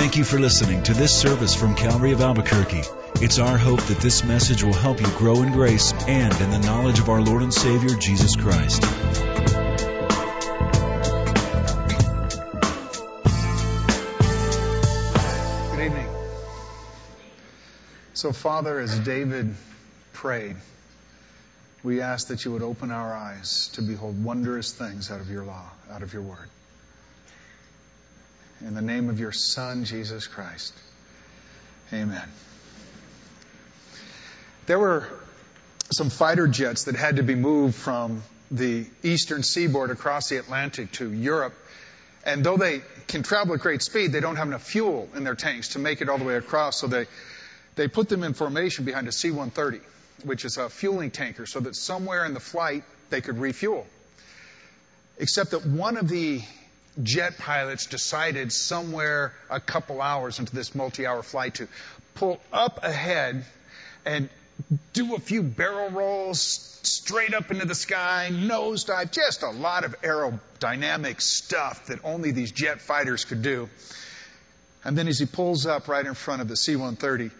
Thank you for listening to this service from Calvary of Albuquerque. It's our hope that this message will help you grow in grace and in the knowledge of our Lord and Savior, Jesus Christ. Good evening. So, Father, as David prayed, we ask that you would open our eyes to behold wondrous things out of your law, out of your word. In the name of your Son, Jesus Christ. Amen. There were some fighter jets that had to be moved from the eastern seaboard across the Atlantic to Europe. And though they can travel at great speed, they don't have enough fuel in their tanks to make it all the way across. So they, they put them in formation behind a C 130, which is a fueling tanker, so that somewhere in the flight they could refuel. Except that one of the jet pilots decided somewhere a couple hours into this multi hour flight to pull up ahead and do a few barrel rolls straight up into the sky, nosedive, just a lot of aerodynamic stuff that only these jet fighters could do. And then as he pulls up right in front of the C 130,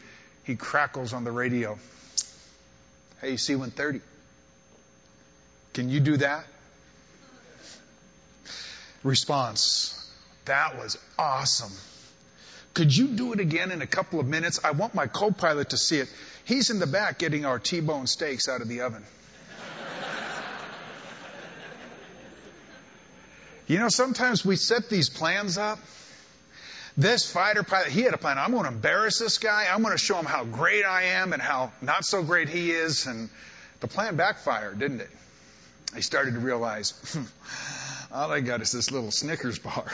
he crackles on the radio. Hey, C 130, can you do that? Response That was awesome. Could you do it again in a couple of minutes? I want my co pilot to see it. He's in the back getting our T bone steaks out of the oven. you know, sometimes we set these plans up. This fighter pilot, he had a plan. I'm going to embarrass this guy. I'm going to show him how great I am and how not so great he is. And the plan backfired, didn't it? He started to realize, hmm, all I got is this little Snickers bar.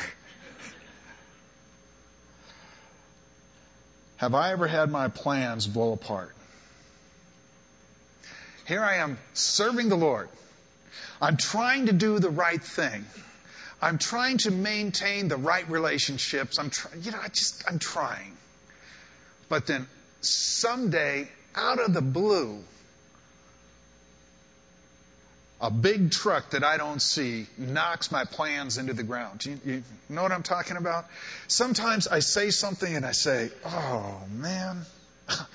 Have I ever had my plans blow apart? Here I am serving the Lord. I'm trying to do the right thing. I'm trying to maintain the right relationships. I'm trying, you know, I just, I'm trying. But then someday, out of the blue, a big truck that I don't see knocks my plans into the ground. You, you, know what I'm talking about? Sometimes I say something and I say, oh man,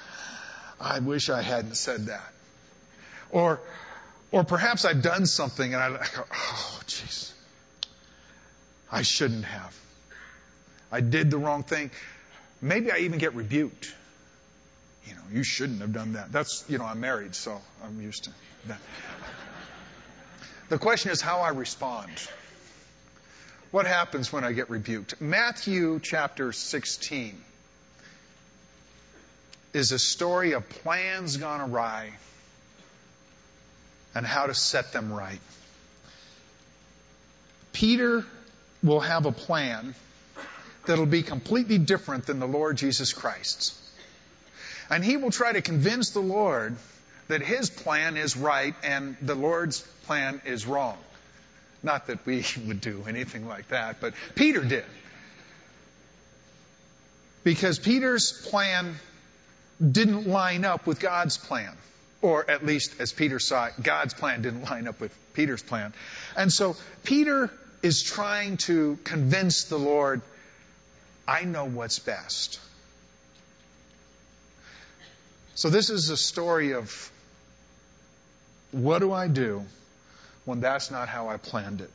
I wish I hadn't said that. Or, or perhaps I've done something and I go, oh jeez, I shouldn't have. I did the wrong thing. Maybe I even get rebuked. You know, you shouldn't have done that. That's, you know, I'm married, so I'm used to that. The question is how I respond. What happens when I get rebuked? Matthew chapter 16 is a story of plans gone awry and how to set them right. Peter will have a plan that'll be completely different than the Lord Jesus Christ's. And he will try to convince the Lord that his plan is right and the Lord's plan is wrong. Not that we would do anything like that, but Peter did. Because Peter's plan didn't line up with God's plan. Or at least, as Peter saw it, God's plan didn't line up with Peter's plan. And so Peter is trying to convince the Lord, I know what's best. So this is a story of what do I do when that's not how I planned it?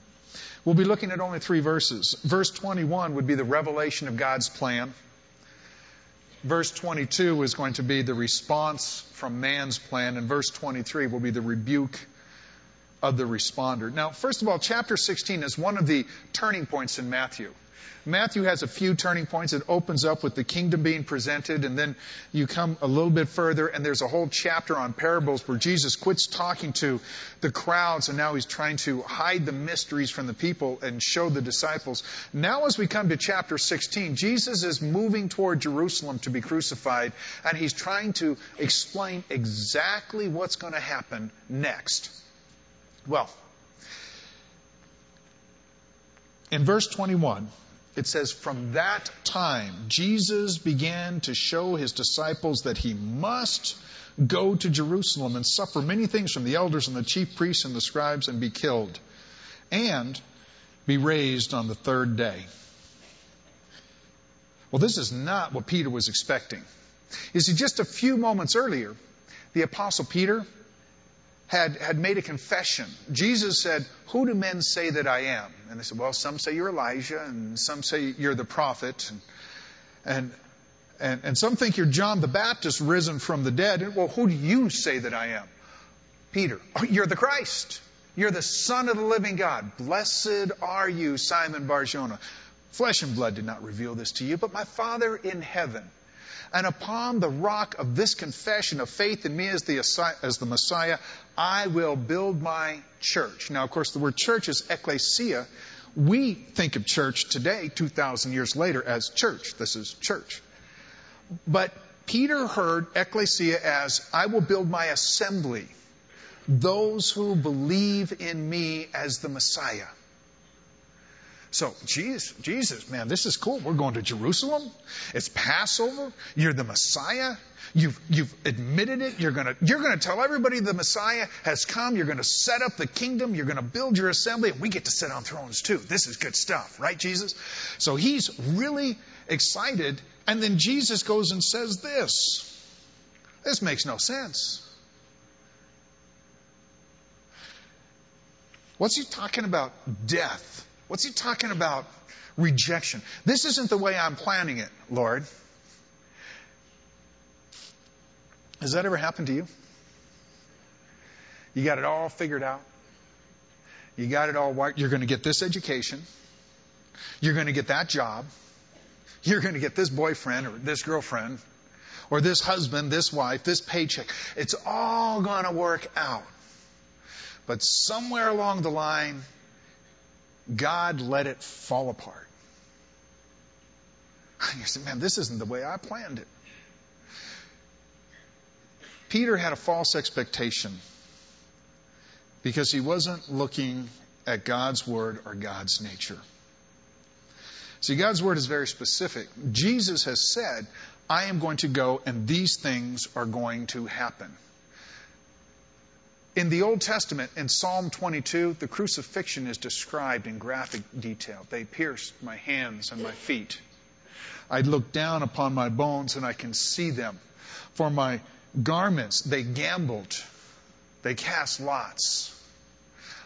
We'll be looking at only three verses. Verse 21 would be the revelation of God's plan. Verse 22 is going to be the response from man's plan, and verse 23 will be the rebuke of the responder. Now, first of all, chapter 16 is one of the turning points in Matthew. Matthew has a few turning points. It opens up with the kingdom being presented, and then you come a little bit further, and there's a whole chapter on parables where Jesus quits talking to the crowds, and now he's trying to hide the mysteries from the people and show the disciples. Now, as we come to chapter 16, Jesus is moving toward Jerusalem to be crucified, and he's trying to explain exactly what's going to happen next. Well, in verse 21, it says, From that time, Jesus began to show his disciples that he must go to Jerusalem and suffer many things from the elders and the chief priests and the scribes and be killed, and be raised on the third day. Well, this is not what Peter was expecting. You see, just a few moments earlier, the Apostle Peter had, had made a confession. Jesus said, Who do men say that I am? And they said, Well, some say you're Elijah, and some say you're the prophet, and, and, and, and some think you're John the Baptist risen from the dead. Well, who do you say that I am? Peter, oh, you're the Christ. You're the Son of the living God. Blessed are you, Simon Barjona. Flesh and blood did not reveal this to you, but my Father in heaven. And upon the rock of this confession of faith in me as the, as the Messiah, I will build my church. Now, of course, the word church is ecclesia. We think of church today, 2,000 years later, as church. This is church. But Peter heard ecclesia as, I will build my assembly those who believe in me as the Messiah. So, Jesus, Jesus, man, this is cool. We're going to Jerusalem. It's Passover. You're the Messiah. You've, you've admitted it. You're going you're to tell everybody the Messiah has come. You're going to set up the kingdom. You're going to build your assembly. And we get to sit on thrones too. This is good stuff, right, Jesus? So he's really excited. And then Jesus goes and says this. This makes no sense. What's he talking about? Death. What's he talking about? Rejection. This isn't the way I'm planning it, Lord. Has that ever happened to you? You got it all figured out. You got it all. You're going to get this education. You're going to get that job. You're going to get this boyfriend or this girlfriend or this husband, this wife, this paycheck. It's all going to work out. But somewhere along the line, God let it fall apart. And you say, man, this isn't the way I planned it. Peter had a false expectation because he wasn't looking at God's word or God's nature. See, God's word is very specific. Jesus has said, I am going to go and these things are going to happen. In the Old Testament, in Psalm 22, the crucifixion is described in graphic detail. They pierced my hands and my feet. I look down upon my bones and I can see them. For my garments, they gambled. They cast lots.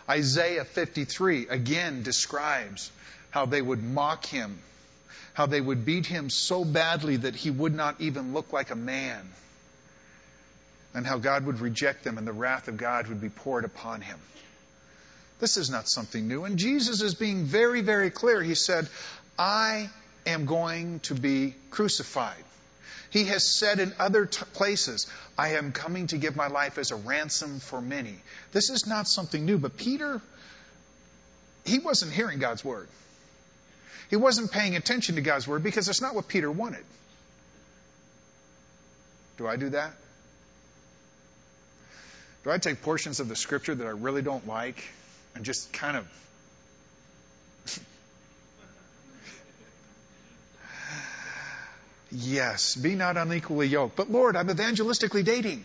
Isaiah 53 again describes how they would mock him, how they would beat him so badly that he would not even look like a man and how God would reject them and the wrath of God would be poured upon him. This is not something new. And Jesus is being very, very clear. He said, I am going to be crucified. He has said in other t- places, I am coming to give my life as a ransom for many. This is not something new, but Peter, he wasn't hearing God's word. He wasn't paying attention to God's word because it's not what Peter wanted. Do I do that? Do I take portions of the scripture that I really don't like and just kind of Yes, be not unequally yoked. But Lord, I'm evangelistically dating.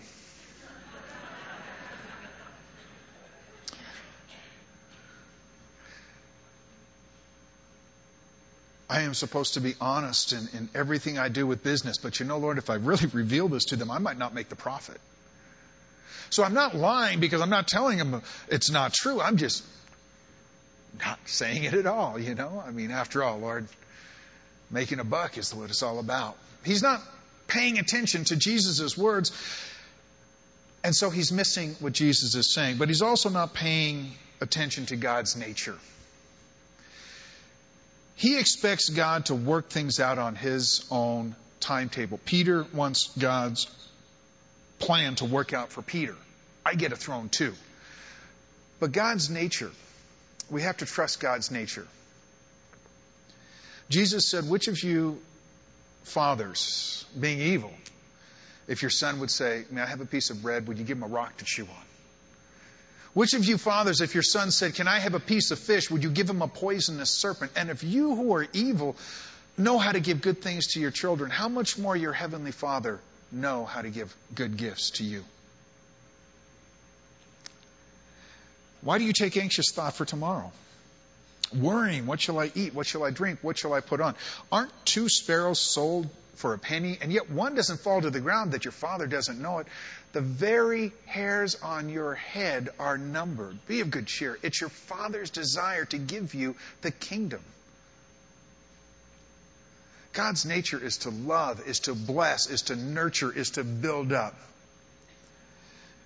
I am supposed to be honest in, in everything I do with business. But you know, Lord, if I really reveal this to them, I might not make the profit. So I'm not lying because I'm not telling him it's not true. I'm just not saying it at all, you know? I mean, after all, Lord, making a buck is what it's all about. He's not paying attention to Jesus' words. And so he's missing what Jesus is saying. But he's also not paying attention to God's nature. He expects God to work things out on his own timetable. Peter wants God's plan to work out for Peter. I get a throne too. But God's nature, we have to trust God's nature. Jesus said, Which of you fathers, being evil, if your son would say, May I have a piece of bread, would you give him a rock to chew on? Which of you fathers, if your son said, Can I have a piece of fish, would you give him a poisonous serpent? And if you who are evil know how to give good things to your children, how much more your heavenly Father know how to give good gifts to you. Why do you take anxious thought for tomorrow? worrying, what shall I eat? What shall I drink? What shall I put on? Aren't two sparrows sold for a penny, and yet one doesn't fall to the ground that your father doesn't know it? The very hairs on your head are numbered. Be of good cheer. It's your father's desire to give you the kingdom. God's nature is to love, is to bless, is to nurture, is to build up.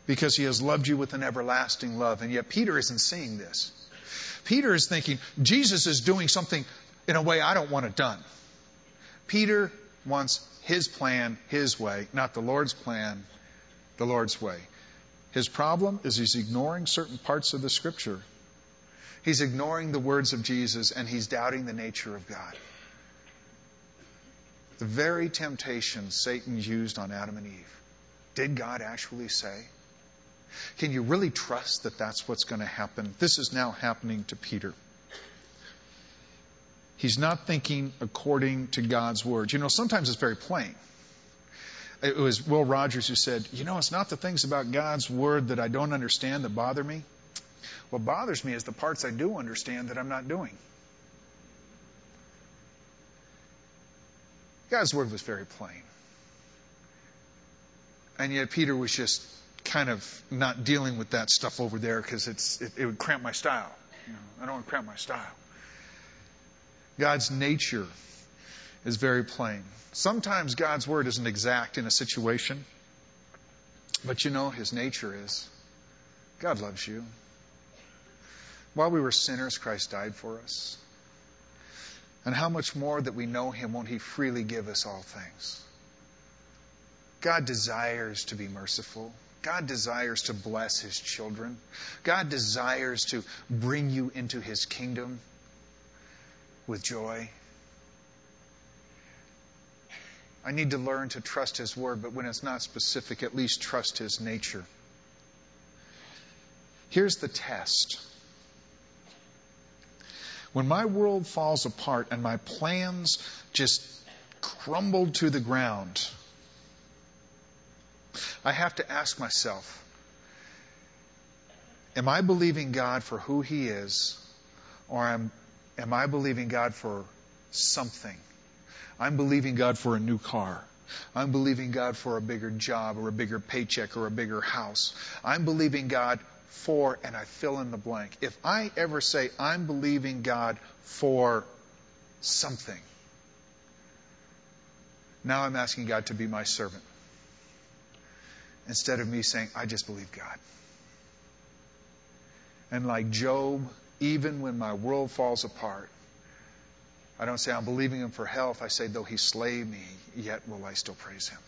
Because he has loved you with an everlasting love. And yet Peter isn't seeing this. Peter is thinking, Jesus is doing something in a way I don't want it done. Peter wants his plan, his way, not the Lord's plan, the Lord's way. His problem is he's ignoring certain parts of the scripture. He's ignoring the words of Jesus and he's doubting the nature of God. The very temptation Satan used on Adam and Eve. Did God actually say? Can you really trust that that's what's going to happen? This is now happening to Peter. He's not thinking according to God's word. You know, sometimes it's very plain. It was Will Rogers who said, You know, it's not the things about God's word that I don't understand that bother me. What bothers me is the parts I do understand that I'm not doing. God's word was very plain. And yet Peter was just kind of not dealing with that stuff over there because it's it, it, would cramp my style. You know, I don't want to cramp my style. God's nature is very plain. Sometimes God's word isn't exact in a situation, but you know His nature is. God loves you. While we were sinners, Christ died for us. And how much more that we know Him won't He freely give us all things? God desires to be merciful. God desires to bless His children. God desires to bring you into His kingdom with joy. I need to learn to trust His Word, but when it's not specific, at least trust His nature. Here's the test. When my world falls apart and my plans just crumble to the ground, I have to ask myself Am I believing God for who He is, or am, am I believing God for something? I'm believing God for a new car. I'm believing God for a bigger job or a bigger paycheck or a bigger house. I'm believing God for, and I fill in the blank. If I ever say I'm believing God for something, now I'm asking God to be my servant instead of me saying, I just believe God. And like Job, even when my world falls apart, I don't say I'm believing him for health. I say, though he slay me, yet will I still praise him.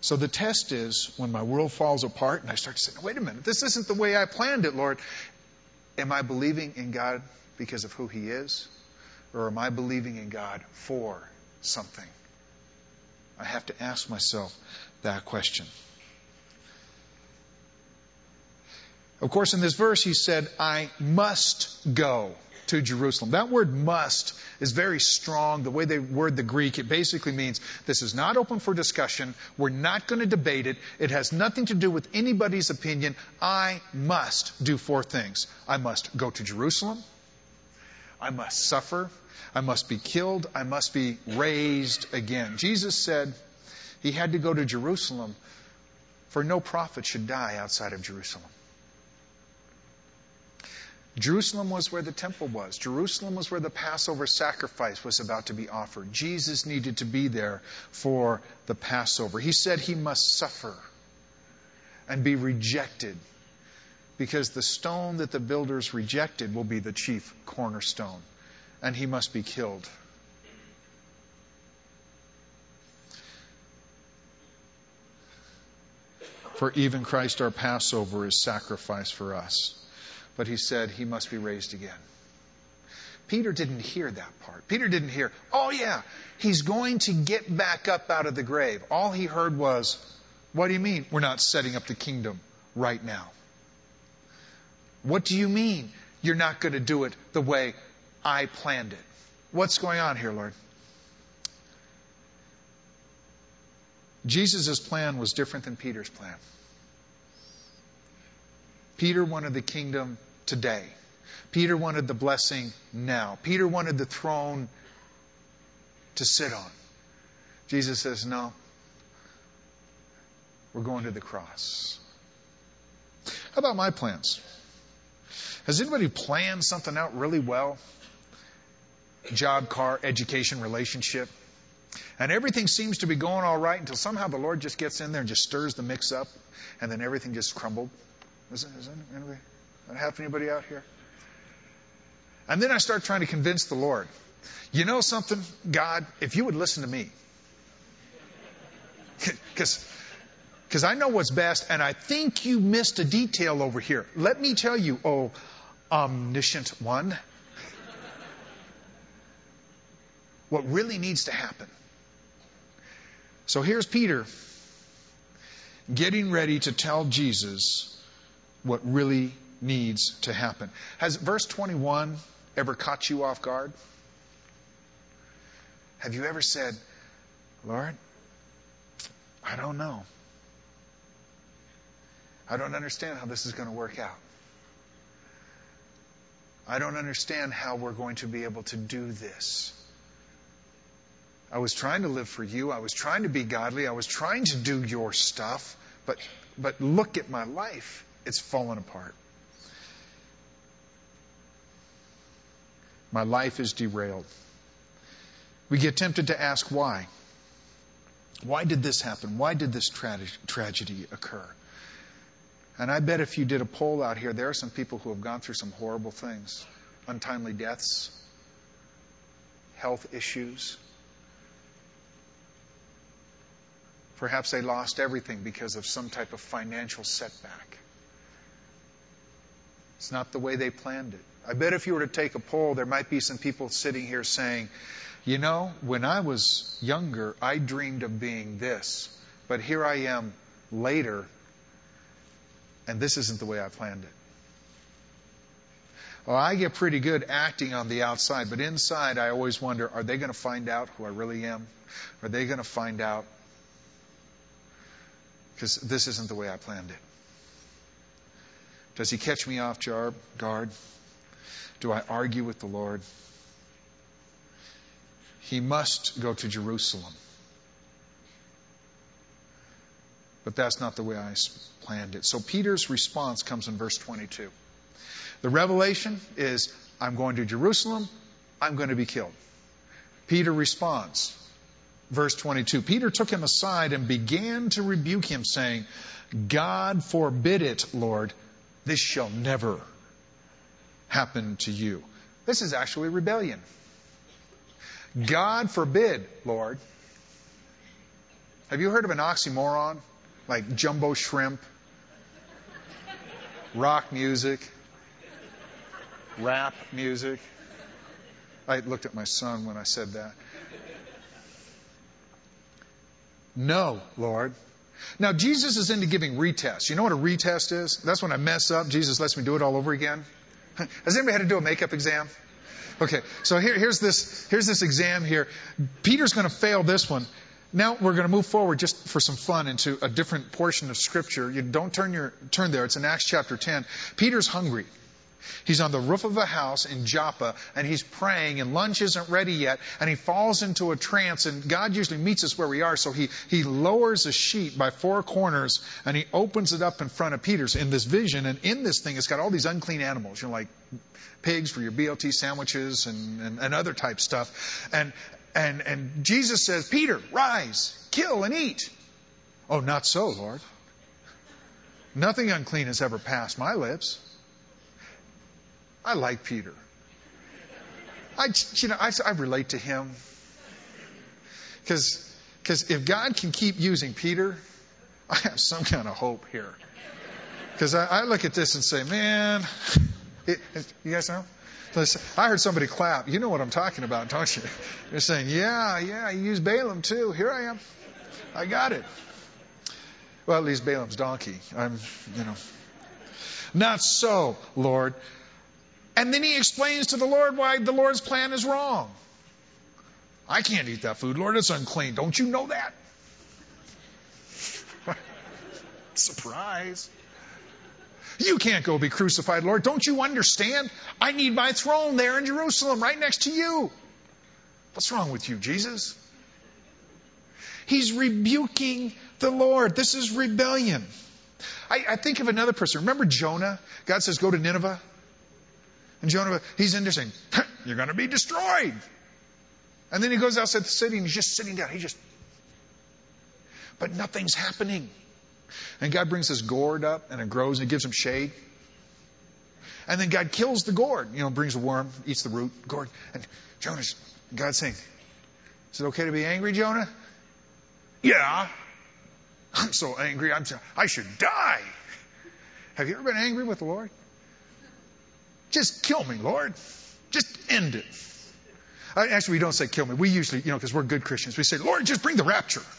So the test is when my world falls apart and I start to say, wait a minute, this isn't the way I planned it, Lord. Am I believing in God because of who he is? Or am I believing in God for something? I have to ask myself that question. Of course, in this verse, he said, I must go to Jerusalem. That word must is very strong. The way they word the Greek, it basically means this is not open for discussion. We're not going to debate it. It has nothing to do with anybody's opinion. I must do four things. I must go to Jerusalem. I must suffer. I must be killed. I must be raised again. Jesus said he had to go to Jerusalem, for no prophet should die outside of Jerusalem. Jerusalem was where the temple was. Jerusalem was where the Passover sacrifice was about to be offered. Jesus needed to be there for the Passover. He said he must suffer and be rejected because the stone that the builders rejected will be the chief cornerstone, and he must be killed. For even Christ our Passover is sacrificed for us. But he said he must be raised again. Peter didn't hear that part. Peter didn't hear, oh yeah, he's going to get back up out of the grave. All he heard was, what do you mean we're not setting up the kingdom right now? What do you mean you're not going to do it the way I planned it? What's going on here, Lord? Jesus' plan was different than Peter's plan. Peter wanted the kingdom today. Peter wanted the blessing now. Peter wanted the throne to sit on. Jesus says, No, we're going to the cross. How about my plans? Has anybody planned something out really well? Job, car, education, relationship. And everything seems to be going all right until somehow the Lord just gets in there and just stirs the mix up, and then everything just crumbled. Is, is anybody, that happen anybody out here? And then I start trying to convince the Lord. You know something, God, if you would listen to me. Because because I know what's best, and I think you missed a detail over here. Let me tell you, oh, omniscient one, what really needs to happen. So here's Peter getting ready to tell Jesus what really needs to happen. Has verse 21 ever caught you off guard? Have you ever said, Lord, I don't know. I don't understand how this is going to work out. I don't understand how we're going to be able to do this. I was trying to live for you. I was trying to be godly. I was trying to do your stuff. But, but look at my life. It's fallen apart. My life is derailed. We get tempted to ask why. Why did this happen? Why did this tra- tragedy occur? And I bet if you did a poll out here, there are some people who have gone through some horrible things untimely deaths, health issues. Perhaps they lost everything because of some type of financial setback. It's not the way they planned it. I bet if you were to take a poll, there might be some people sitting here saying, you know, when I was younger, I dreamed of being this, but here I am later and this isn't the way I planned it. Well, I get pretty good acting on the outside, but inside I always wonder are they going to find out who I really am? Are they going to find out? Because this isn't the way I planned it. Does he catch me off guard? Do I argue with the Lord? He must go to Jerusalem. But that's not the way I planned it. So Peter's response comes in verse 22. The revelation is I'm going to Jerusalem, I'm going to be killed. Peter responds. Verse 22 Peter took him aside and began to rebuke him, saying, God forbid it, Lord. This shall never happen to you. This is actually rebellion. God forbid, Lord. Have you heard of an oxymoron? like jumbo shrimp, rock music, rap music. I looked at my son when I said that. No, Lord. Now, Jesus is into giving retests. You know what a retest is? That's when I mess up. Jesus lets me do it all over again. Has anybody had to do a makeup exam? Okay, so here, here's this here's this exam here. Peter's going to fail this one. Now we're going to move forward just for some fun into a different portion of Scripture. You don't turn your turn there. It's in Acts chapter 10. Peter's hungry. He's on the roof of a house in Joppa and he's praying and lunch isn't ready yet and he falls into a trance and God usually meets us where we are so he, he lowers a sheet by four corners and he opens it up in front of Peter's in this vision and in this thing it's got all these unclean animals, you know, like pigs for your BLT sandwiches and, and, and other type stuff. And, and, and Jesus says, Peter, rise, kill and eat. Oh, not so, Lord. Nothing unclean has ever passed my lips. I like Peter. I, you know, I, I relate to him. Because if God can keep using Peter, I have some kind of hope here. Because I, I, look at this and say, man, it, you guys know? I heard somebody clap. You know what I'm talking about, don't you? You're saying, yeah, yeah, you used Balaam too. Here I am. I got it. Well, at least Balaam's donkey. I'm, you know. Not so, Lord. And then he explains to the Lord why the Lord's plan is wrong. I can't eat that food, Lord. It's unclean. Don't you know that? Surprise. You can't go be crucified, Lord. Don't you understand? I need my throne there in Jerusalem, right next to you. What's wrong with you, Jesus? He's rebuking the Lord. This is rebellion. I, I think of another person. Remember Jonah? God says, go to Nineveh. And Jonah, he's in there saying, You're going to be destroyed. And then he goes outside the city and he's just sitting down. He just, but nothing's happening. And God brings this gourd up and it grows and it gives him shade. And then God kills the gourd, you know, brings a worm, eats the root, gourd. And Jonah's, God's saying, Is it okay to be angry, Jonah? Yeah. I'm so angry. I'm so, I should die. Have you ever been angry with the Lord? Just kill me, Lord. Just end it. Actually, we don't say kill me. We usually, you know, because we're good Christians, we say, Lord, just bring the rapture.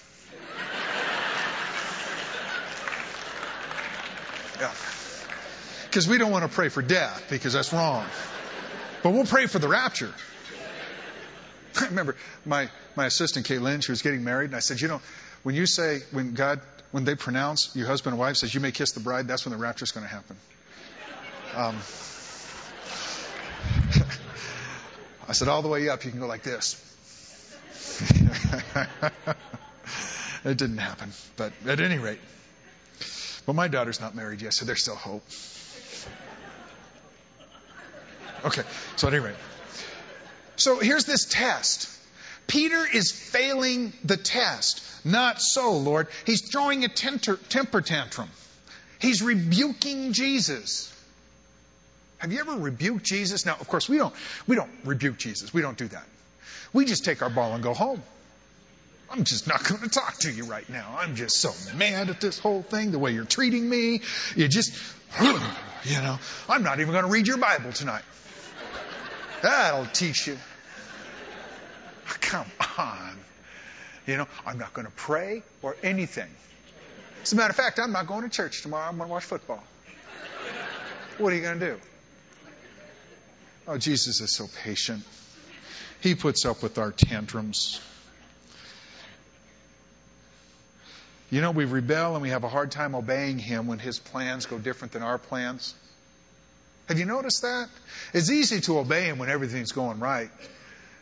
Yeah. Because we don't want to pray for death because that's wrong. But we'll pray for the rapture. I remember my, my assistant, Kate Lynn, she was getting married, and I said, you know, when you say, when God, when they pronounce your husband and wife says, you may kiss the bride, that's when the rapture is going to happen. Um, I said, all the way up, you can go like this. it didn't happen, but at any rate. But my daughter's not married yet, so there's still hope. Okay, so at any rate. So here's this test. Peter is failing the test. Not so, Lord. He's throwing a temper tantrum. He's rebuking Jesus. Have you ever rebuked Jesus? Now, of course, we don't, we don't rebuke Jesus. We don't do that. We just take our ball and go home. I'm just not going to talk to you right now. I'm just so mad at this whole thing, the way you're treating me. You just, you know, I'm not even going to read your Bible tonight. That'll teach you. Ah, come on. You know, I'm not going to pray or anything. As a matter of fact, I'm not going to church tomorrow. I'm going to watch football. What are you going to do? Oh, Jesus is so patient. He puts up with our tantrums. You know, we rebel and we have a hard time obeying Him when His plans go different than our plans. Have you noticed that? It's easy to obey Him when everything's going right.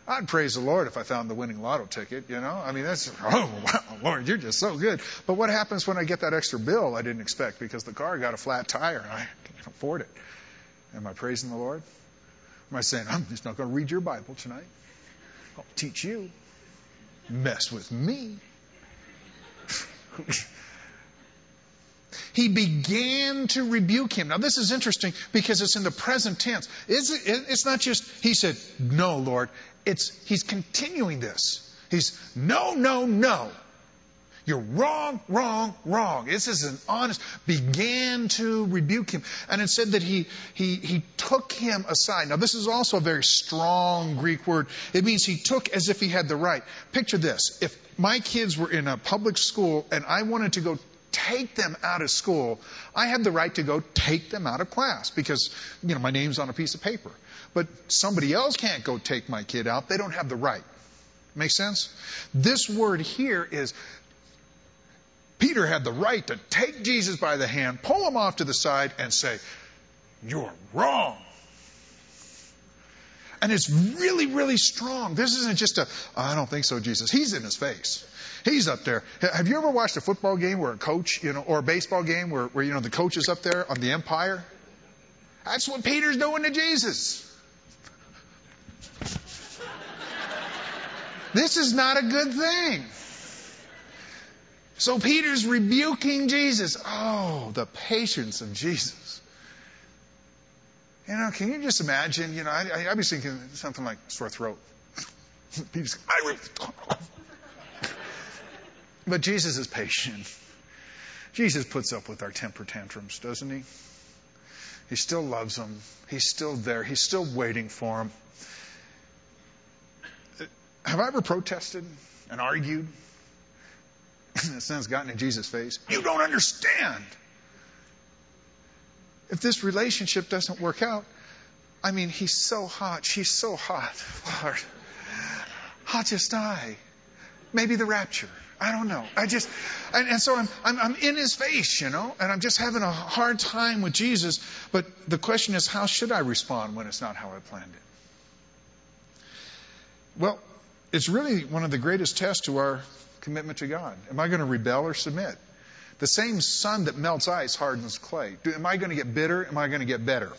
I'd praise the Lord if I found the winning lotto ticket, you know? I mean, that's, oh, wow, Lord, you're just so good. But what happens when I get that extra bill I didn't expect because the car got a flat tire and I can't afford it? Am I praising the Lord? Am I saying, I'm just not going to read your Bible tonight? I'll teach you. Mess with me. he began to rebuke him. Now, this is interesting because it's in the present tense. It's not just, he said, No, Lord. It's, he's continuing this. He's, No, no, no. You're wrong, wrong, wrong. This is an honest, began to rebuke him. And it said that he, he, he took him aside. Now, this is also a very strong Greek word. It means he took as if he had the right. Picture this. If my kids were in a public school and I wanted to go take them out of school, I have the right to go take them out of class because, you know, my name's on a piece of paper. But somebody else can't go take my kid out. They don't have the right. Make sense? This word here is Peter had the right to take Jesus by the hand, pull him off to the side, and say, You're wrong. And it's really, really strong. This isn't just a, oh, I don't think so, Jesus. He's in his face. He's up there. Have you ever watched a football game where a coach, you know, or a baseball game where, where you know, the coach is up there on the umpire? That's what Peter's doing to Jesus. This is not a good thing. So Peter's rebuking Jesus. Oh, the patience of Jesus. You know, can you just imagine? You know, I, I, I was thinking something like sore throat. Peter's, but Jesus is patient. Jesus puts up with our temper tantrums, doesn't he? He still loves them. He's still there. He's still waiting for them. Have I ever protested and argued a sense, gotten in Jesus' face. You don't understand. If this relationship doesn't work out, I mean, he's so hot, she's so hot. Lord, I'll just die. Maybe the rapture. I don't know. I just, and, and so I'm, I'm, I'm in his face, you know, and I'm just having a hard time with Jesus. But the question is, how should I respond when it's not how I planned it? Well, it's really one of the greatest tests to our commitment to God. Am I going to rebel or submit? The same sun that melts ice hardens clay. Do, am I going to get bitter? Am I going to get better?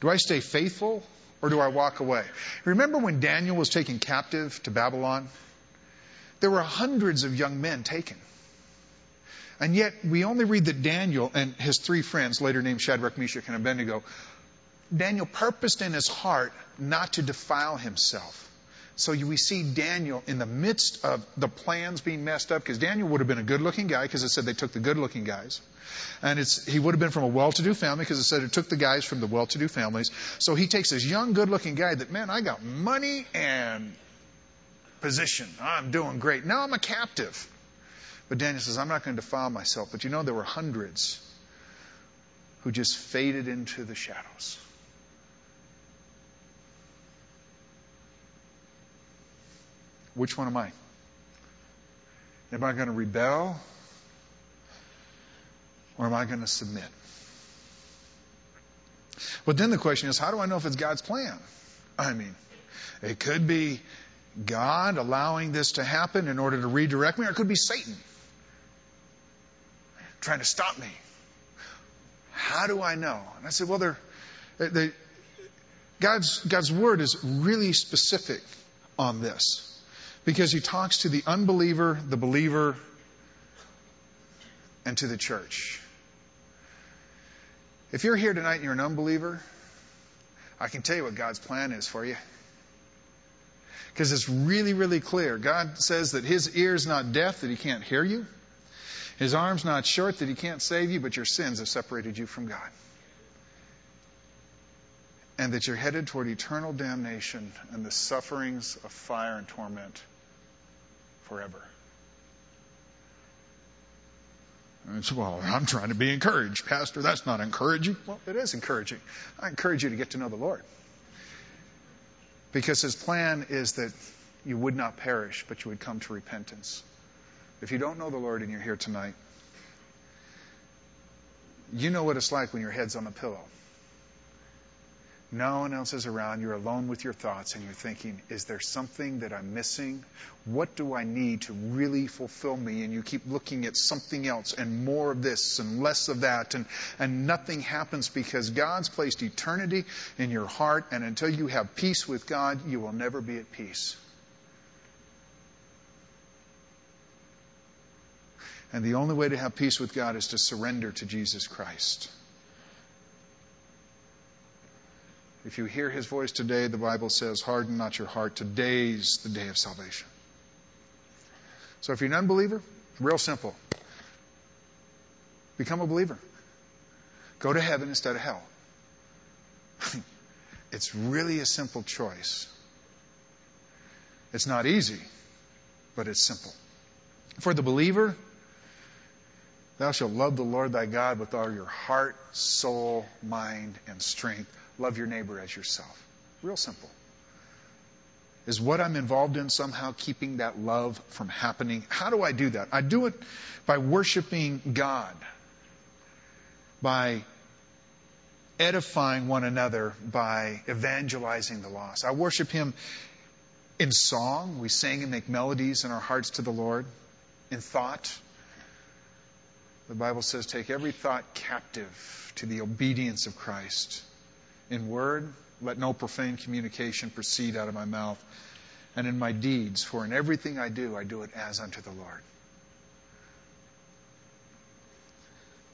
Do I stay faithful or do I walk away? Remember when Daniel was taken captive to Babylon? There were hundreds of young men taken. And yet, we only read that Daniel and his three friends, later named Shadrach, Meshach, and Abednego, Daniel purposed in his heart not to defile himself. So we see Daniel in the midst of the plans being messed up, because Daniel would have been a good looking guy, because it said they took the good looking guys. And he would have been from a well to do family, because it said it took the guys from the well to do families. So he takes this young, good looking guy that, man, I got money and position. I'm doing great. Now I'm a captive. But Daniel says, I'm not going to defile myself. But you know, there were hundreds who just faded into the shadows. Which one am I? Am I going to rebel? Or am I going to submit? But then the question is, how do I know if it's God's plan? I mean, it could be God allowing this to happen in order to redirect me, or it could be Satan trying to stop me. How do I know? And I said, well, they're, they, God's, God's word is really specific on this because he talks to the unbeliever, the believer, and to the church. If you're here tonight and you're an unbeliever, I can tell you what God's plan is for you. Because it's really, really clear. God says that His ear's not deaf, that He can't hear you. His arm's not short, that He can't save you, but your sins have separated you from God. And that you're headed toward eternal damnation and the sufferings of fire and torment forever. And so, well, I'm trying to be encouraged. Pastor, that's not encouraging. Well, it is encouraging. I encourage you to get to know the Lord. Because his plan is that you would not perish, but you would come to repentance. If you don't know the Lord and you're here tonight, you know what it's like when your head's on the pillow. No one else is around. You're alone with your thoughts and you're thinking, is there something that I'm missing? What do I need to really fulfill me? And you keep looking at something else and more of this and less of that. And, and nothing happens because God's placed eternity in your heart. And until you have peace with God, you will never be at peace. And the only way to have peace with God is to surrender to Jesus Christ. If you hear his voice today, the Bible says, harden not your heart. Today's the day of salvation. So if you're an unbeliever, real simple. Become a believer. Go to heaven instead of hell. it's really a simple choice. It's not easy, but it's simple. For the believer, thou shalt love the Lord thy God with all your heart, soul, mind, and strength love your neighbor as yourself. Real simple. Is what I'm involved in somehow keeping that love from happening? How do I do that? I do it by worshiping God, by edifying one another, by evangelizing the lost. I worship Him in song. We sing and make melodies in our hearts to the Lord. In thought, the Bible says, take every thought captive to the obedience of Christ in word, let no profane communication proceed out of my mouth, and in my deeds, for in everything I do, I do it as unto the Lord.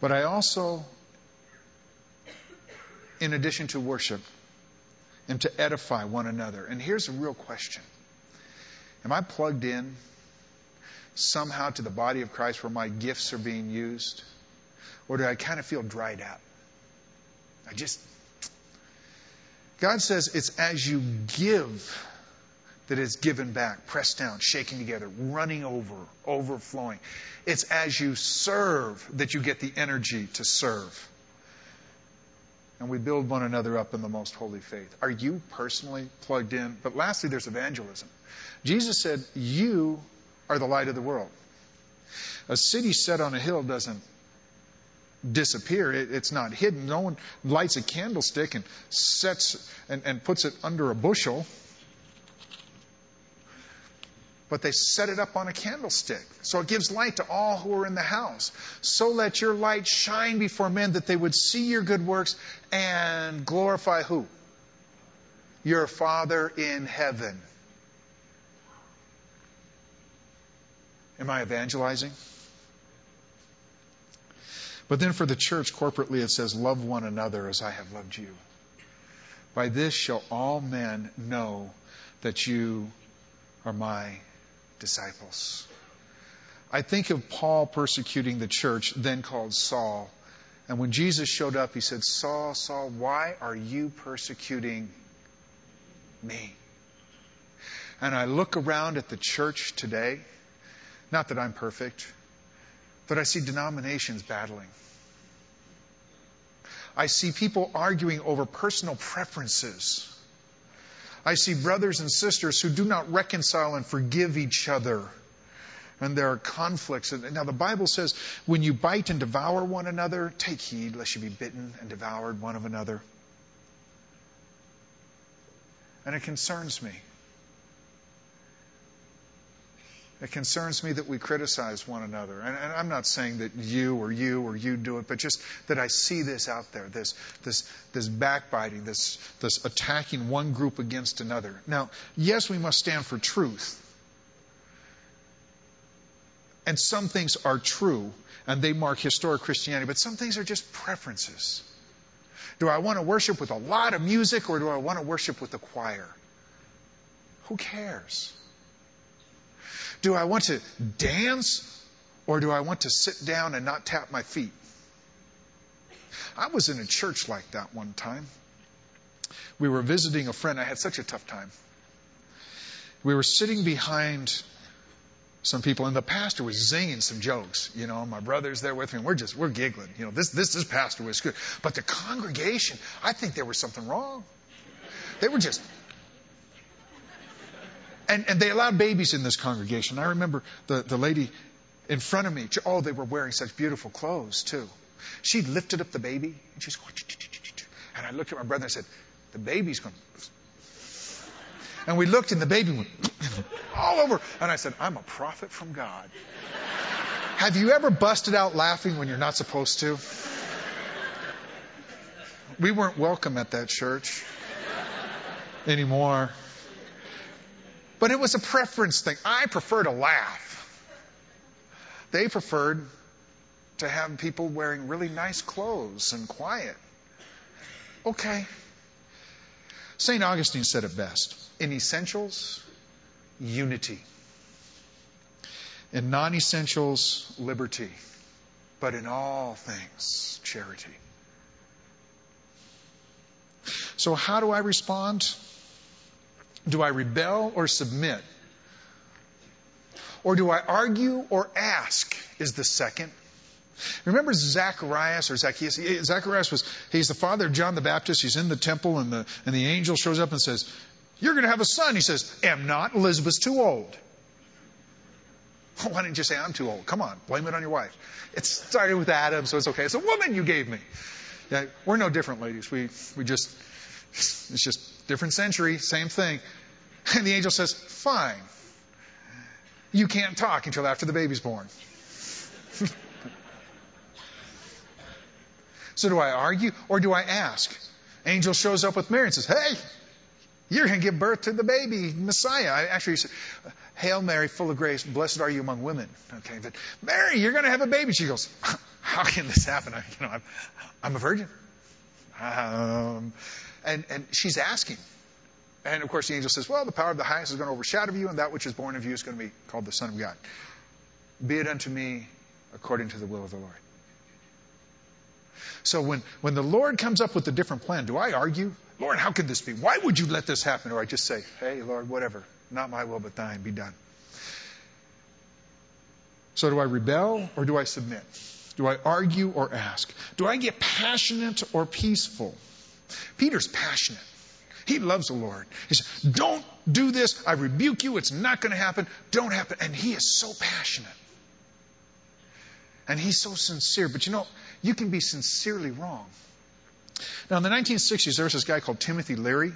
But I also, in addition to worship, am to edify one another. And here's a real question Am I plugged in somehow to the body of Christ where my gifts are being used? Or do I kind of feel dried up? I just God says it's as you give that it's given back, pressed down, shaken together, running over, overflowing. It's as you serve that you get the energy to serve. And we build one another up in the most holy faith. Are you personally plugged in? But lastly, there's evangelism. Jesus said, You are the light of the world. A city set on a hill doesn't disappear. It, it's not hidden. No one lights a candlestick and sets and, and puts it under a bushel. But they set it up on a candlestick. So it gives light to all who are in the house. So let your light shine before men that they would see your good works and glorify who? Your Father in heaven. Am I evangelizing? But then for the church corporately, it says, Love one another as I have loved you. By this shall all men know that you are my disciples. I think of Paul persecuting the church, then called Saul. And when Jesus showed up, he said, Saul, Saul, why are you persecuting me? And I look around at the church today, not that I'm perfect, but I see denominations battling. I see people arguing over personal preferences. I see brothers and sisters who do not reconcile and forgive each other. And there are conflicts. Now, the Bible says, when you bite and devour one another, take heed lest you be bitten and devoured one of another. And it concerns me. It concerns me that we criticize one another. And, and, I'm not saying that you or you or you do it, but just that I see this out there, this, this, this backbiting, this, this attacking one group against another. Now, yes, we must stand for truth. And some things are true, and they mark historic Christianity, but some things are just preferences. Do I want to worship with a lot of music, or do I want to worship with the choir? Who cares? Do I want to dance or do I want to sit down and not tap my feet? I was in a church like that one time. We were visiting a friend. I had such a tough time. We were sitting behind some people, and the pastor was zinging some jokes. You know, my brother's there with me, and we're just we're giggling. You know, this this this pastor was good, but the congregation, I think there was something wrong. They were just and, and they allowed babies in this congregation. I remember the, the lady in front of me. Oh, they were wearing such beautiful clothes, too. She lifted up the baby, and she's going, and I looked at my brother and I said, The baby's going. And we looked, and the baby went all over. And I said, I'm a prophet from God. Have you ever busted out laughing when you're not supposed to? We weren't welcome at that church anymore. But it was a preference thing. I prefer to laugh. They preferred to have people wearing really nice clothes and quiet. Okay. St. Augustine said it best in essentials, unity. In non essentials, liberty. But in all things, charity. So, how do I respond? Do I rebel or submit? Or do I argue or ask? Is the second. Remember Zacharias or Zacchaeus? Zacharias was, he's the father of John the Baptist. He's in the temple and the, and the angel shows up and says, You're going to have a son. He says, Am not. Elizabeth's too old. Why didn't you say I'm too old? Come on, blame it on your wife. It started with Adam, so it's okay. It's a woman you gave me. Yeah, we're no different, ladies. We, we just, it's just different century, same thing. And the angel says, Fine. You can't talk until after the baby's born. so do I argue or do I ask? Angel shows up with Mary and says, Hey, you're going to give birth to the baby, Messiah. Actually said, Hail Mary, full of grace, blessed are you among women. Okay, but Mary, you're going to have a baby. She goes, How can this happen? I, you know, I'm, I'm a virgin. Um, and, and she's asking. And of course, the angel says, Well, the power of the highest is going to overshadow you, and that which is born of you is going to be called the Son of God. Be it unto me according to the will of the Lord. So when, when the Lord comes up with a different plan, do I argue? Lord, how could this be? Why would you let this happen? Or I just say, Hey, Lord, whatever. Not my will, but thine. Be done. So do I rebel or do I submit? Do I argue or ask? Do I get passionate or peaceful? Peter's passionate. He loves the Lord. He says, Don't do this. I rebuke you. It's not going to happen. Don't happen. And he is so passionate. And he's so sincere. But you know, you can be sincerely wrong. Now, in the 1960s, there was this guy called Timothy Leary.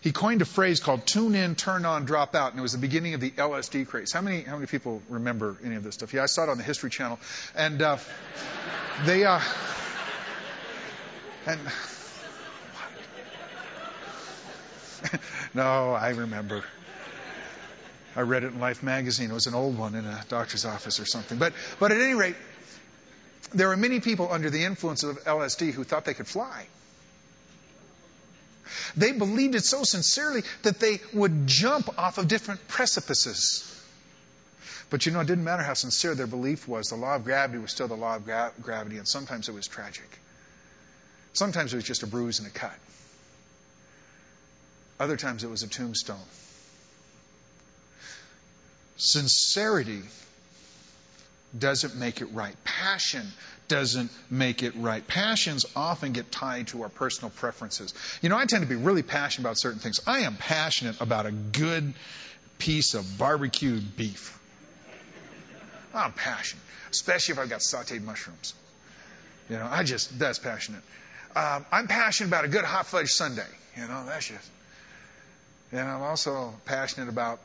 He coined a phrase called tune in, turn on, drop out, and it was the beginning of the LSD craze. How many, how many people remember any of this stuff? Yeah, I saw it on the History Channel. And uh, they, uh, and, no, I remember. I read it in Life magazine. It was an old one in a doctor's office or something. But, but at any rate, there were many people under the influence of LSD who thought they could fly. They believed it so sincerely that they would jump off of different precipices. But you know, it didn't matter how sincere their belief was. The law of gravity was still the law of gra- gravity, and sometimes it was tragic. Sometimes it was just a bruise and a cut. Other times it was a tombstone. Sincerity doesn't make it right. Passion doesn't make it right. Passions often get tied to our personal preferences. You know, I tend to be really passionate about certain things. I am passionate about a good piece of barbecued beef. I'm passionate, especially if I've got sauteed mushrooms. You know, I just, that's passionate. Um, I'm passionate about a good hot fudge sundae. You know, that's just. And I'm also passionate about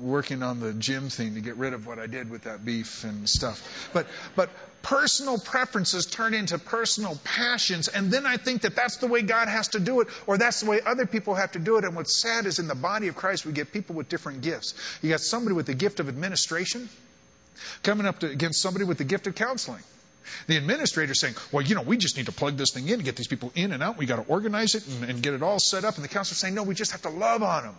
working on the gym thing to get rid of what I did with that beef and stuff. But, but personal preferences turn into personal passions, and then I think that that's the way God has to do it, or that's the way other people have to do it. And what's sad is in the body of Christ, we get people with different gifts. You got somebody with the gift of administration coming up to, against somebody with the gift of counseling. The administrator saying, well, you know, we just need to plug this thing in and get these people in and out. We got to organize it and, and get it all set up. And the counselor is saying, no, we just have to love on them.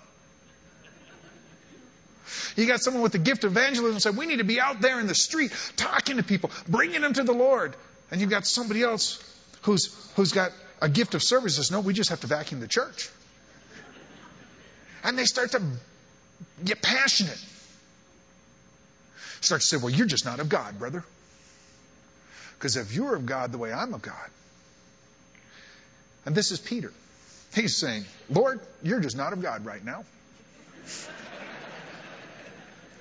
You got someone with the gift of evangelism saying, we need to be out there in the street talking to people, bringing them to the Lord. And you've got somebody else who's, who's got a gift of service says, no, we just have to vacuum the church. And they start to get passionate. Start to say, well, you're just not of God, brother. Because if you're of God the way I'm of God, and this is Peter, he's saying, Lord, you're just not of God right now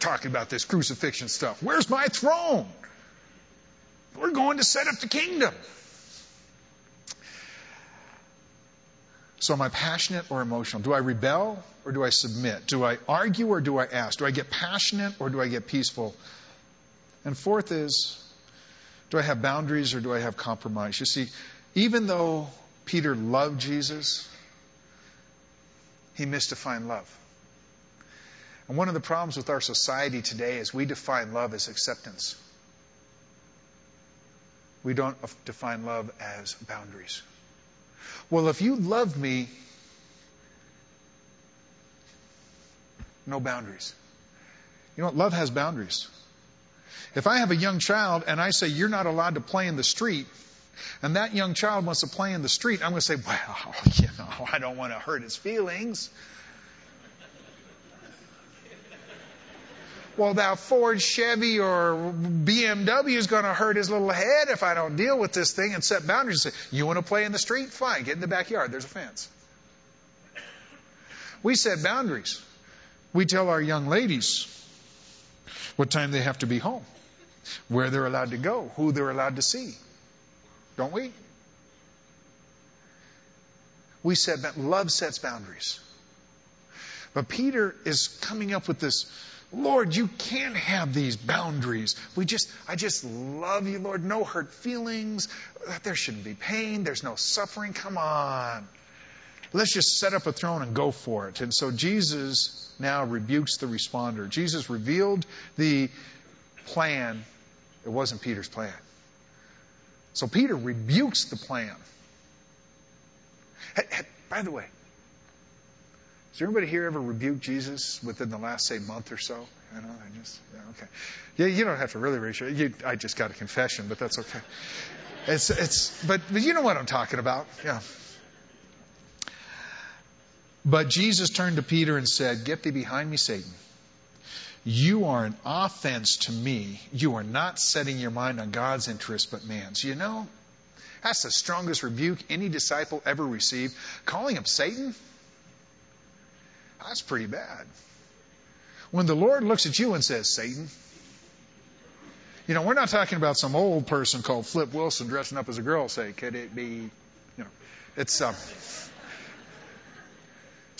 talking about this crucifixion stuff. Where's my throne? We're going to set up the kingdom. So, am I passionate or emotional? Do I rebel or do I submit? Do I argue or do I ask? Do I get passionate or do I get peaceful? And fourth is, do I have boundaries or do I have compromise? You see, even though Peter loved Jesus, he misdefined love. And one of the problems with our society today is we define love as acceptance. We don't define love as boundaries. Well, if you love me, no boundaries. You know what? Love has boundaries. If I have a young child and I say, you're not allowed to play in the street, and that young child wants to play in the street, I'm going to say, well, you know, I don't want to hurt his feelings. well, that Ford, Chevy, or BMW is going to hurt his little head if I don't deal with this thing and set boundaries. And say, you want to play in the street? Fine, get in the backyard. There's a fence. We set boundaries. We tell our young ladies what time they have to be home, where they're allowed to go, who they're allowed to see. Don't we? We said that love sets boundaries. But Peter is coming up with this Lord, you can't have these boundaries. We just, I just love you, Lord. No hurt feelings. There shouldn't be pain. There's no suffering. Come on. Let's just set up a throne and go for it. And so Jesus now rebukes the responder. Jesus revealed the plan. It wasn't Peter's plan. So Peter rebukes the plan. Hey, hey, by the way, has anybody here ever rebuked Jesus within the last, say, month or so? You know, I just, yeah, okay. Yeah, you don't have to really raise your, you, I just got a confession, but that's okay. It's, it's, but, but you know what I'm talking about. Yeah. But Jesus turned to Peter and said, Get thee behind me, Satan. You are an offense to me. You are not setting your mind on God's interest, but man's. You know, That's the strongest rebuke any disciple ever received. Calling him Satan? That's pretty bad. When the Lord looks at you and says, Satan, you know, we're not talking about some old person called Flip Wilson dressing up as a girl say, could it be, you know, it's, um,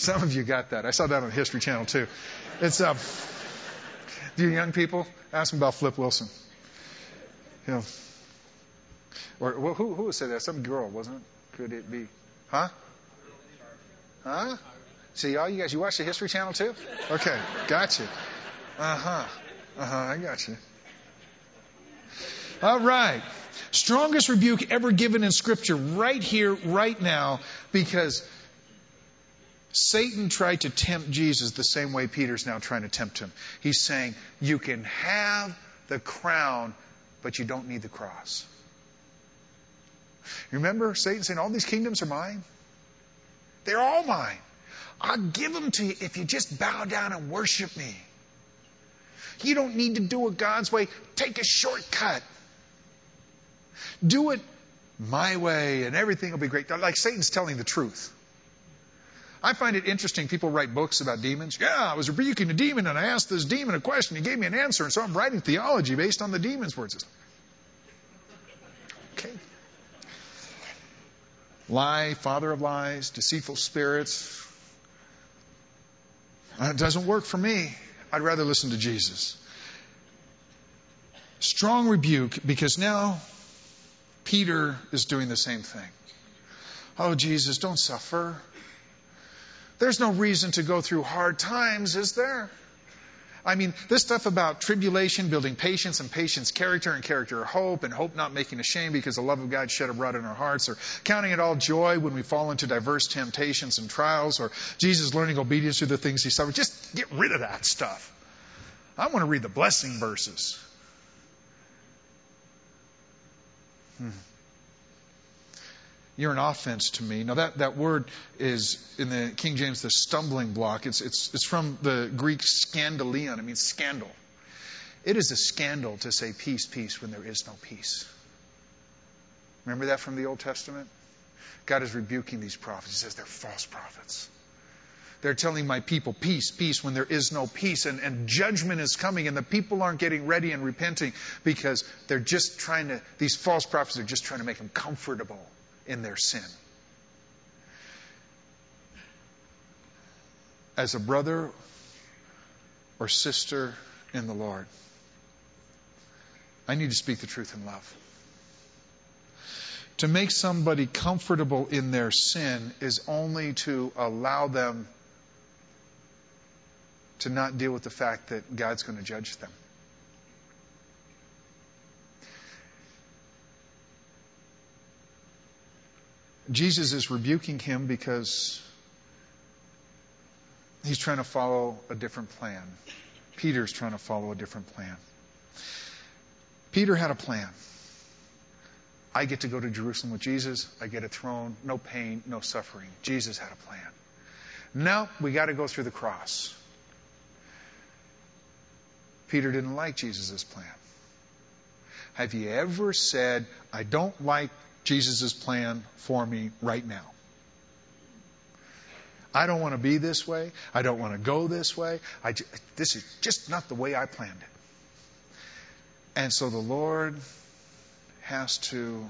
some of you got that. I saw that on the History Channel too. It's, um, do you young people ask them about Flip Wilson? You know, or well, who who say that? Some girl, wasn't it? Could it be? Huh? Huh? See, all you guys, you watch the History Channel too? Okay, gotcha. Uh huh. Uh huh. I got you. All right. Strongest rebuke ever given in Scripture, right here, right now, because Satan tried to tempt Jesus the same way Peter's now trying to tempt him. He's saying, You can have the crown, but you don't need the cross. Remember Satan saying, All these kingdoms are mine? They're all mine. I'll give them to you if you just bow down and worship me. You don't need to do it God's way. Take a shortcut. Do it my way and everything will be great. Like Satan's telling the truth. I find it interesting. People write books about demons. Yeah, I was rebuking a demon and I asked this demon a question. He gave me an answer. And so I'm writing theology based on the demon's words. Okay. Lie, father of lies, deceitful spirits. Uh, it doesn't work for me. I'd rather listen to Jesus. Strong rebuke because now Peter is doing the same thing. Oh, Jesus, don't suffer. There's no reason to go through hard times, is there? I mean, this stuff about tribulation, building patience, and patience character, and character hope, and hope not making ashamed because the love of God shed abroad in our hearts, or counting it all joy when we fall into diverse temptations and trials, or Jesus learning obedience through the things he suffered. Just get rid of that stuff. I want to read the blessing verses. Hmm you're an offense to me. Now that, that word is in the King James the stumbling block. It's, it's, it's from the Greek scandalion. It means scandal. It is a scandal to say peace, peace when there is no peace. Remember that from the Old Testament? God is rebuking these prophets. He says they're false prophets. They're telling my people peace, peace when there is no peace. And, and judgment is coming, and the people aren't getting ready and repenting because they're just trying to, these false prophets are just trying to make them comfortable in their sin. As a brother or sister in the Lord, I need to speak the truth in love. To make somebody comfortable in their sin is only to allow them to not deal with the fact that God's going to judge them. Jesus is rebuking him because he's trying to follow a different plan. Peter's trying to follow a different plan. Peter had a plan. I get to go to Jerusalem with Jesus. I get a throne, no pain, no suffering. Jesus had a plan. Now we got to go through the cross. Peter didn't like Jesus' plan. Have you ever said, I don't like Jesus' plan for me right now. I don't want to be this way. I don't want to go this way. I, this is just not the way I planned it. And so the Lord has to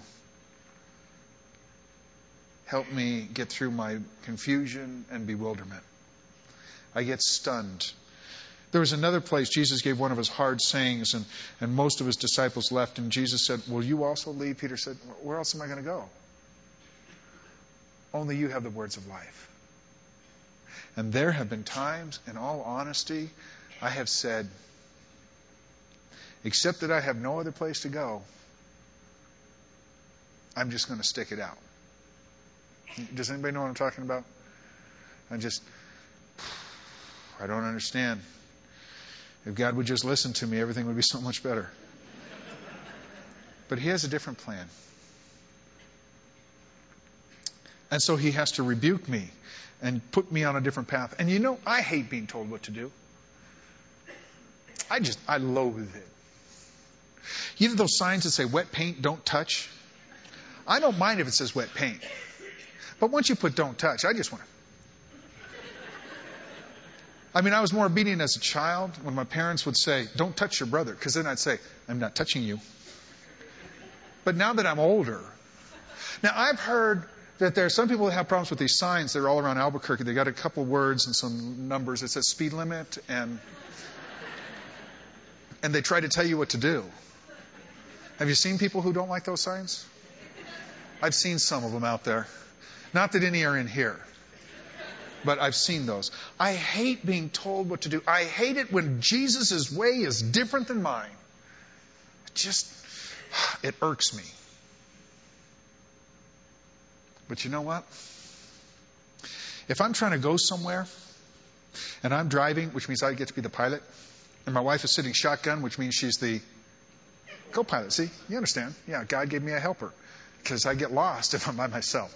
help me get through my confusion and bewilderment. I get stunned there was another place Jesus gave one of his hard sayings, and, and most of his disciples left, and Jesus said, Will you also leave? Peter said, Where else am I going to go? Only you have the words of life. And there have been times, in all honesty, I have said, except that I have no other place to go, I'm just going to stick it out. Does anybody know what I'm talking about? I just, I don't understand. If God would just listen to me, everything would be so much better. But He has a different plan. And so He has to rebuke me and put me on a different path. And you know, I hate being told what to do. I just, I loathe it. You know those signs that say wet paint, don't touch? I don't mind if it says wet paint. But once you put don't touch, I just want to. I mean, I was more obedient as a child when my parents would say, don't touch your brother, because then I'd say, I'm not touching you. But now that I'm older, now I've heard that there are some people that have problems with these signs. They're all around Albuquerque. They got a couple words and some numbers. It says speed limit, and and they try to tell you what to do. Have you seen people who don't like those signs? I've seen some of them out there. Not that any are in here, but I've seen those. I hate being told what to do. I hate it when Jesus' way is different than mine. It just, it irks me. But you know what? If I'm trying to go somewhere and I'm driving, which means I get to be the pilot, and my wife is sitting shotgun, which means she's the co pilot. See, you understand. Yeah, God gave me a helper because I get lost if I'm by myself.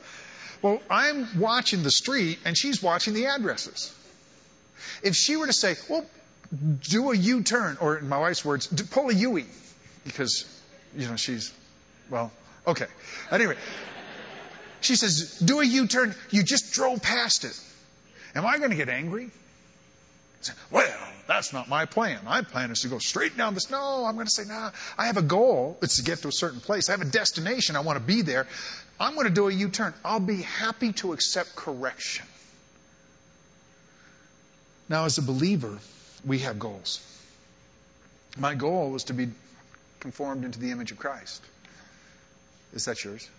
Well, I'm watching the street and she's watching the addresses. If she were to say, well, do a U turn, or in my wife's words, pull a U-E, because, you know, she's, well, okay. Anyway, she says, do a U-turn. You just drove past it. Am I going to get angry? Well, that's not my plan. My plan is to go straight down this. No, I'm going to say, nah, I have a goal. It's to get to a certain place. I have a destination. I want to be there. I'm going to do a U turn. I'll be happy to accept correction. Now, as a believer, we have goals. My goal was to be conformed into the image of Christ. Is that yours?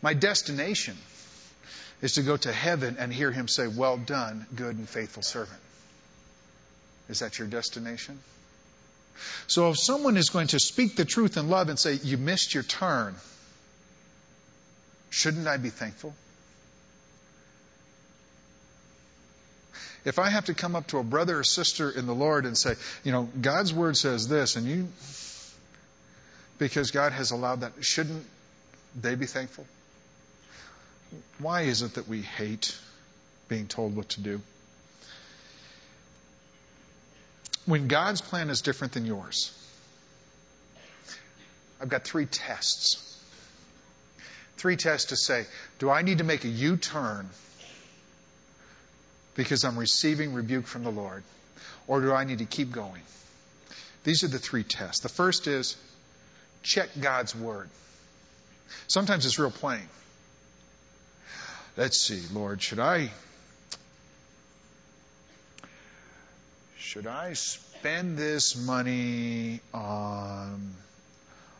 My destination is to go to heaven and hear him say, Well done, good and faithful servant. Is that your destination? So if someone is going to speak the truth in love and say, You missed your turn, shouldn't I be thankful? If I have to come up to a brother or sister in the Lord and say, you know, God's word says this, and you, because God has allowed that, shouldn't they be thankful? Why is it that we hate being told what to do? When God's plan is different than yours, I've got three tests. Three tests to say, do I need to make a U turn because I'm receiving rebuke from the Lord? Or do I need to keep going? These are the three tests. The first is check God's word. Sometimes it's real plain. Let's see, Lord, should I should I spend this money on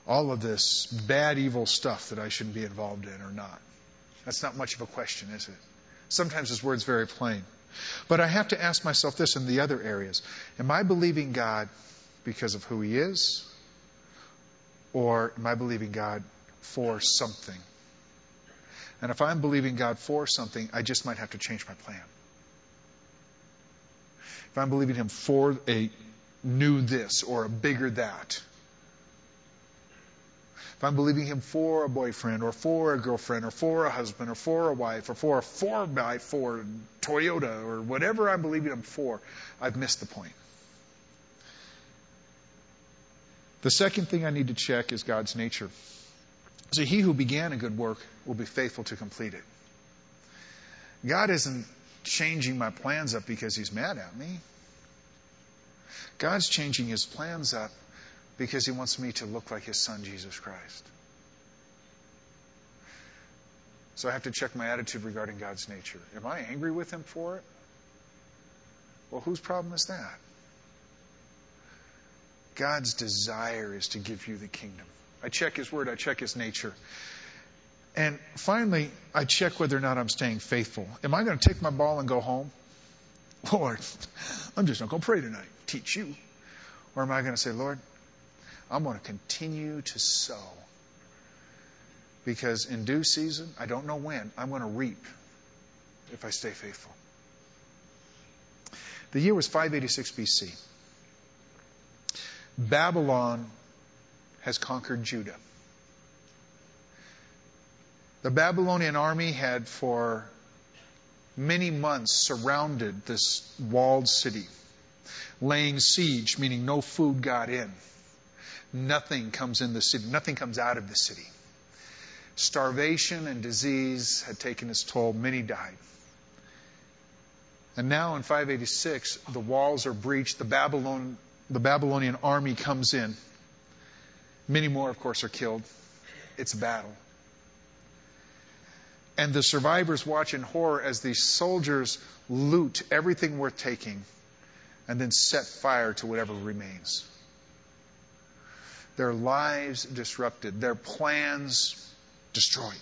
all of this bad, evil stuff that I shouldn't be involved in or not? That's not much of a question, is it? Sometimes His word's very plain. But I have to ask myself this in the other areas. Am I believing God because of who He is? Or am I believing God for something? And if I'm believing God for something, I just might have to change my plan. If I'm believing Him for a new this or a bigger that, if I'm believing Him for a boyfriend or for a girlfriend or for a husband or for a wife or for a 4 by 4 Toyota or whatever I'm believing Him for, I've missed the point. The second thing I need to check is God's nature. So he who began a good work will be faithful to complete it. God isn't changing my plans up because he's mad at me. God's changing his plans up because he wants me to look like his son, Jesus Christ. So I have to check my attitude regarding God's nature. Am I angry with him for it? Well, whose problem is that? God's desire is to give you the kingdom. I check His Word, I check His nature. And finally, I check whether or not I'm staying faithful. Am I going to take my ball and go home? Lord, I'm just not going to pray tonight, teach you. Or am I going to say, Lord, I'm going to continue to sow. Because in due season, I don't know when, I'm going to reap if I stay faithful. The year was 586 BC. Babylon has conquered Judah. The Babylonian army had for many months surrounded this walled city, laying siege, meaning no food got in. Nothing comes in the city, nothing comes out of the city. Starvation and disease had taken its toll. Many died. And now in 586, the walls are breached. The, Babylon, the Babylonian army comes in. Many more, of course, are killed. It's a battle. And the survivors watch in horror as these soldiers loot everything worth taking and then set fire to whatever remains. Their lives disrupted, their plans destroyed.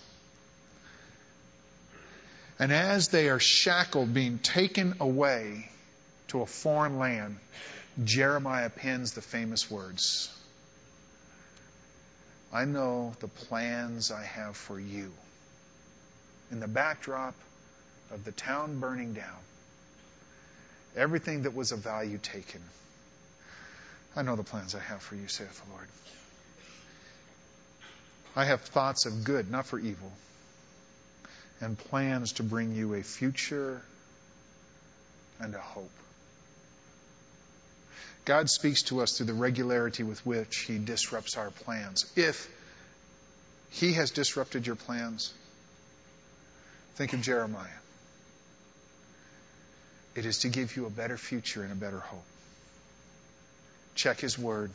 And as they are shackled, being taken away to a foreign land, Jeremiah pens the famous words I know the plans I have for you. In the backdrop of the town burning down, everything that was of value taken. I know the plans I have for you, saith the Lord. I have thoughts of good, not for evil, and plans to bring you a future and a hope. God speaks to us through the regularity with which He disrupts our plans. If He has disrupted your plans, think of Jeremiah. It is to give you a better future and a better hope. Check His Word,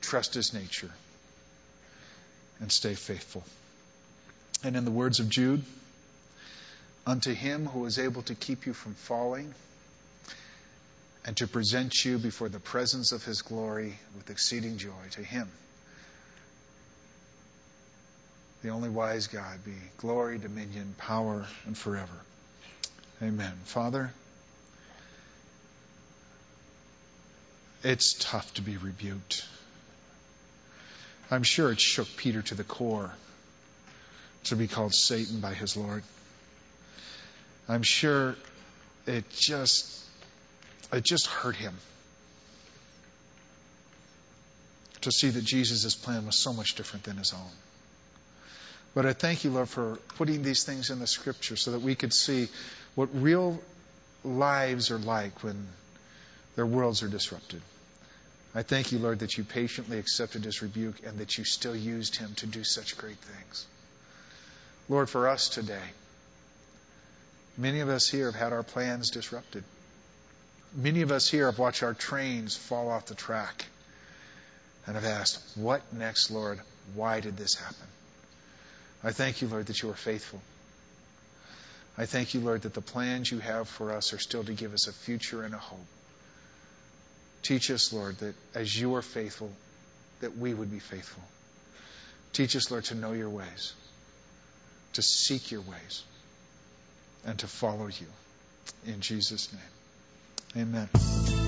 trust His nature, and stay faithful. And in the words of Jude, unto Him who is able to keep you from falling and to present you before the presence of His glory with exceeding joy, to Him the only wise God, be glory, dominion, power, and forever. Amen. Father, it's tough to be rebuked. I'm sure it shook Peter to the core to be called Satan by his Lord. I'm sure it just it just hurt him to see that Jesus' plan was so much different than his own. But I thank you, Lord, for putting these things in the scripture so that we could see what real lives are like when their worlds are disrupted. I thank you, Lord, that you patiently accepted his rebuke and that you still used him to do such great things. Lord, for us today, many of us here have had our plans disrupted. Many of us here have watched our trains fall off the track and have asked, What next, Lord? Why did this happen? I thank you, Lord, that you are faithful. I thank you, Lord, that the plans you have for us are still to give us a future and a hope. Teach us, Lord, that as you are faithful, that we would be faithful. Teach us, Lord, to know your ways, to seek your ways, and to follow you. In Jesus' name. Amen.